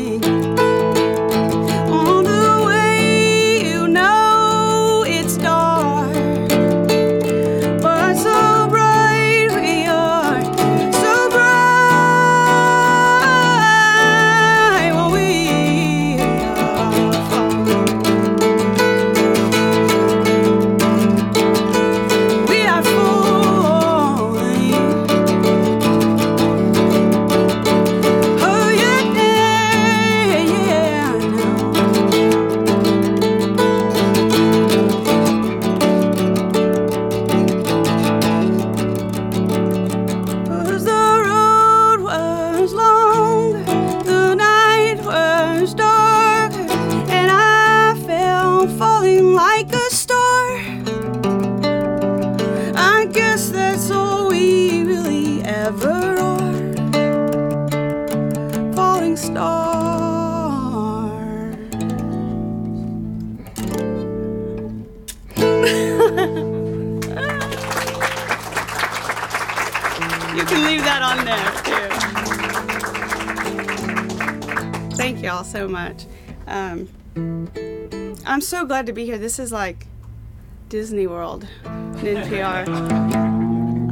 mine. that on there too. Thank y'all so much. Um, I'm so glad to be here. This is like Disney World, NPR.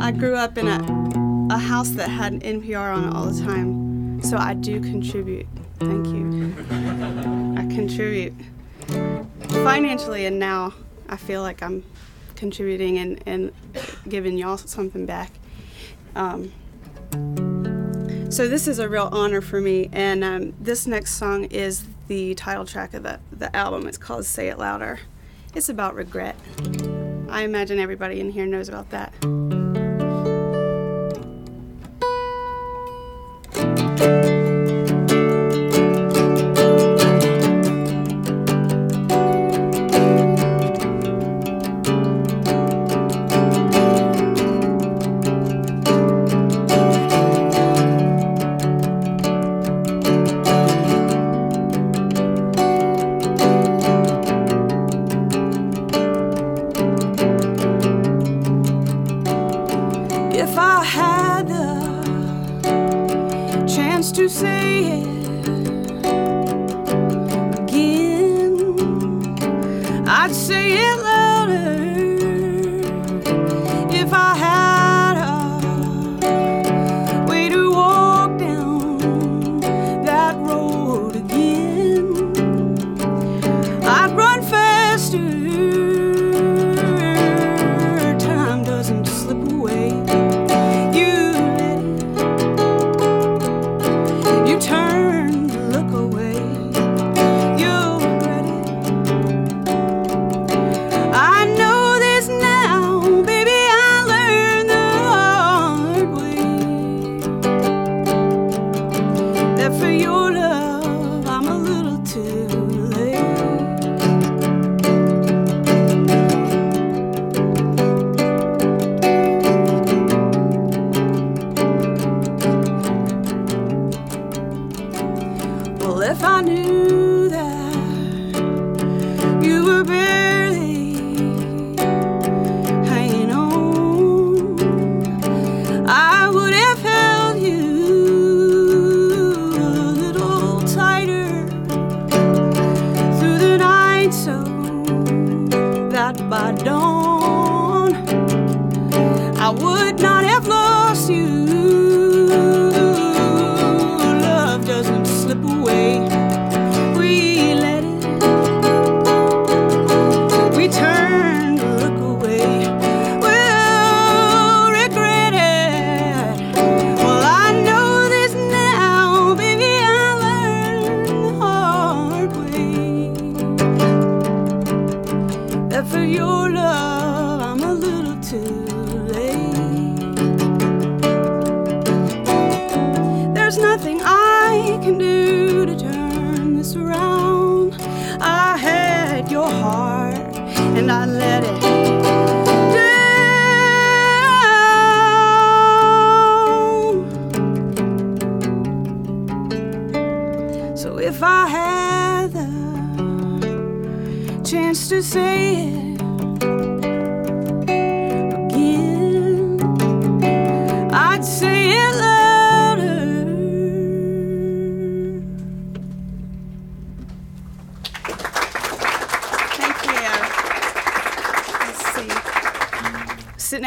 I grew up in a, a house that had NPR on it all the time, so I do contribute. Thank you. I contribute financially, and now I feel like I'm contributing and, and giving y'all something back. Um, so this is a real honor for me, and um, this next song is the title track of the, the album. It's called Say It Louder. It's about regret. I imagine everybody in here knows about that. thank you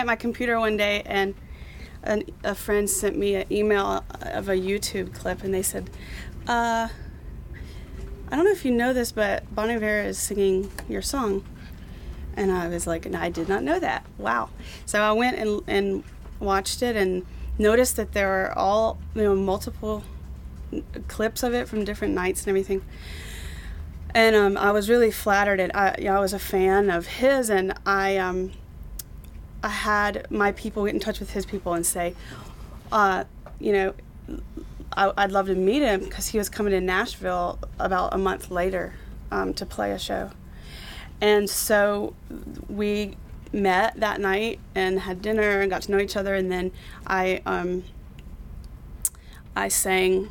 my computer one day and an, a friend sent me an email of a YouTube clip and they said, uh, I don't know if you know this, but Bon Iver is singing your song. And I was like, I did not know that. Wow. So I went and, and watched it and noticed that there are all, you know, multiple clips of it from different nights and everything. And um, I was really flattered, and I, you know, I was a fan of his, and I, um, I had my people get in touch with his people and say, uh, you know, I, would love to meet him because he was coming to Nashville about a month later um, to play a show. And so we met that night and had dinner and got to know each other. And then I, um, I sang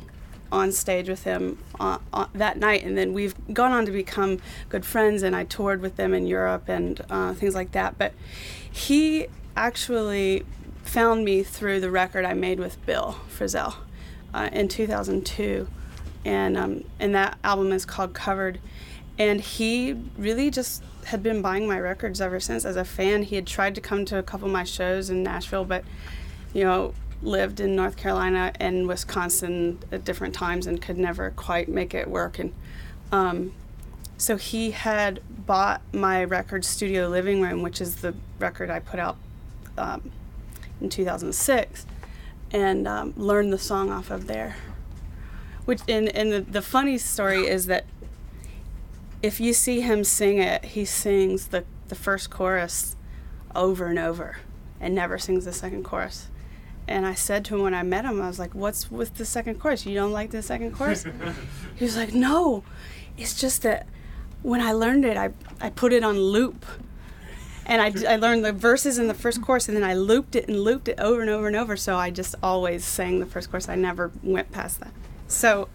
on stage with him uh, uh, that night. And then we've gone on to become good friends. And I toured with them in Europe and uh, things like that. But he actually found me through the record I made with Bill Frisell uh, in 2002, and um, and that album is called Covered. And he really just had been buying my records ever since. As a fan, he had tried to come to a couple of my shows in Nashville, but you know, lived in North Carolina and Wisconsin at different times and could never quite make it work. And um, so he had bought my record Studio Living Room, which is the record I put out um, in 2006 and um, learned the song off of there. Which and, and the, the funny story is that if you see him sing it, he sings the, the first chorus over and over and never sings the second chorus. And I said to him when I met him, I was like, What's with the second course? You don't like the second course?" he was like, No, it's just that when I learned it, I, I put it on loop. And I, I learned the verses in the first course and then I looped it and looped it over and over and over. So I just always sang the first course. I never went past that. So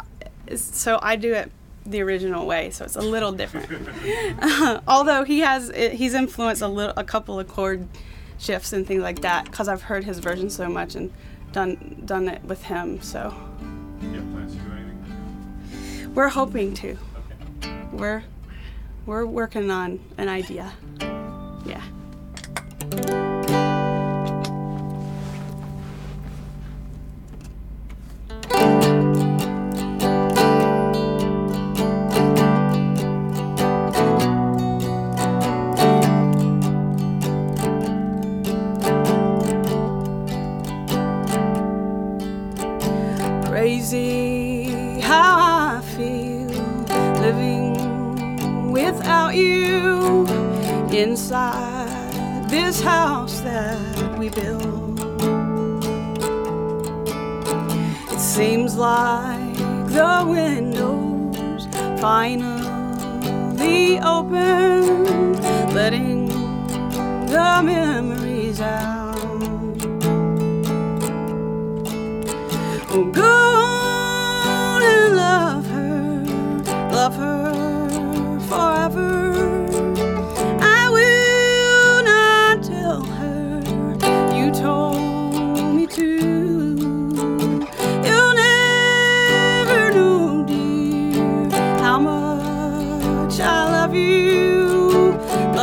so I do it the original way so it's a little different. Uh, although he has he's influenced a little a couple of chord shifts and things like that because I've heard his version so much and done done it with him so we're hoping to okay. we're we're working on an idea yeah. Crazy how I feel living without you inside this house that we built. It seems like the windows finally open, letting the memories out. Oh, go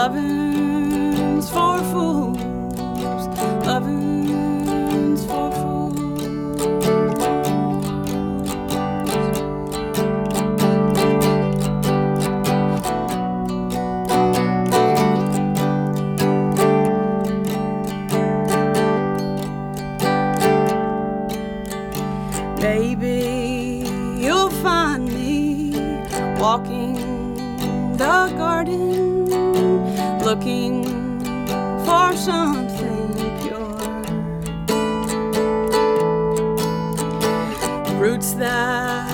Lovin's for fools, lovin's for fools. Maybe you'll find me walking the garden looking for something pure. Roots that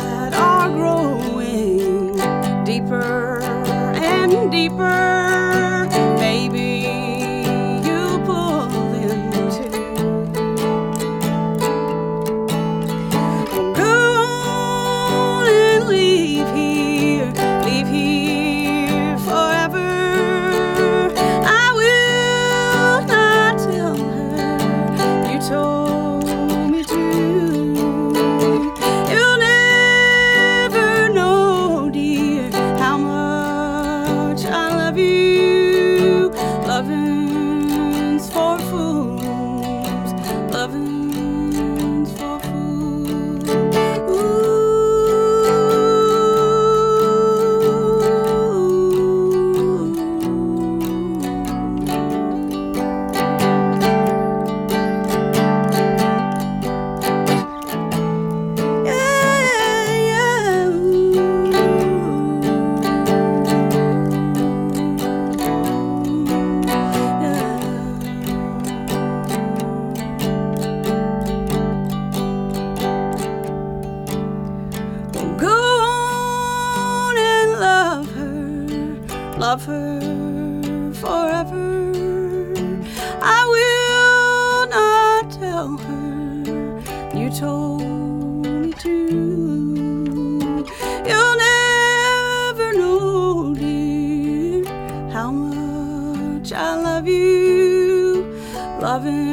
Loving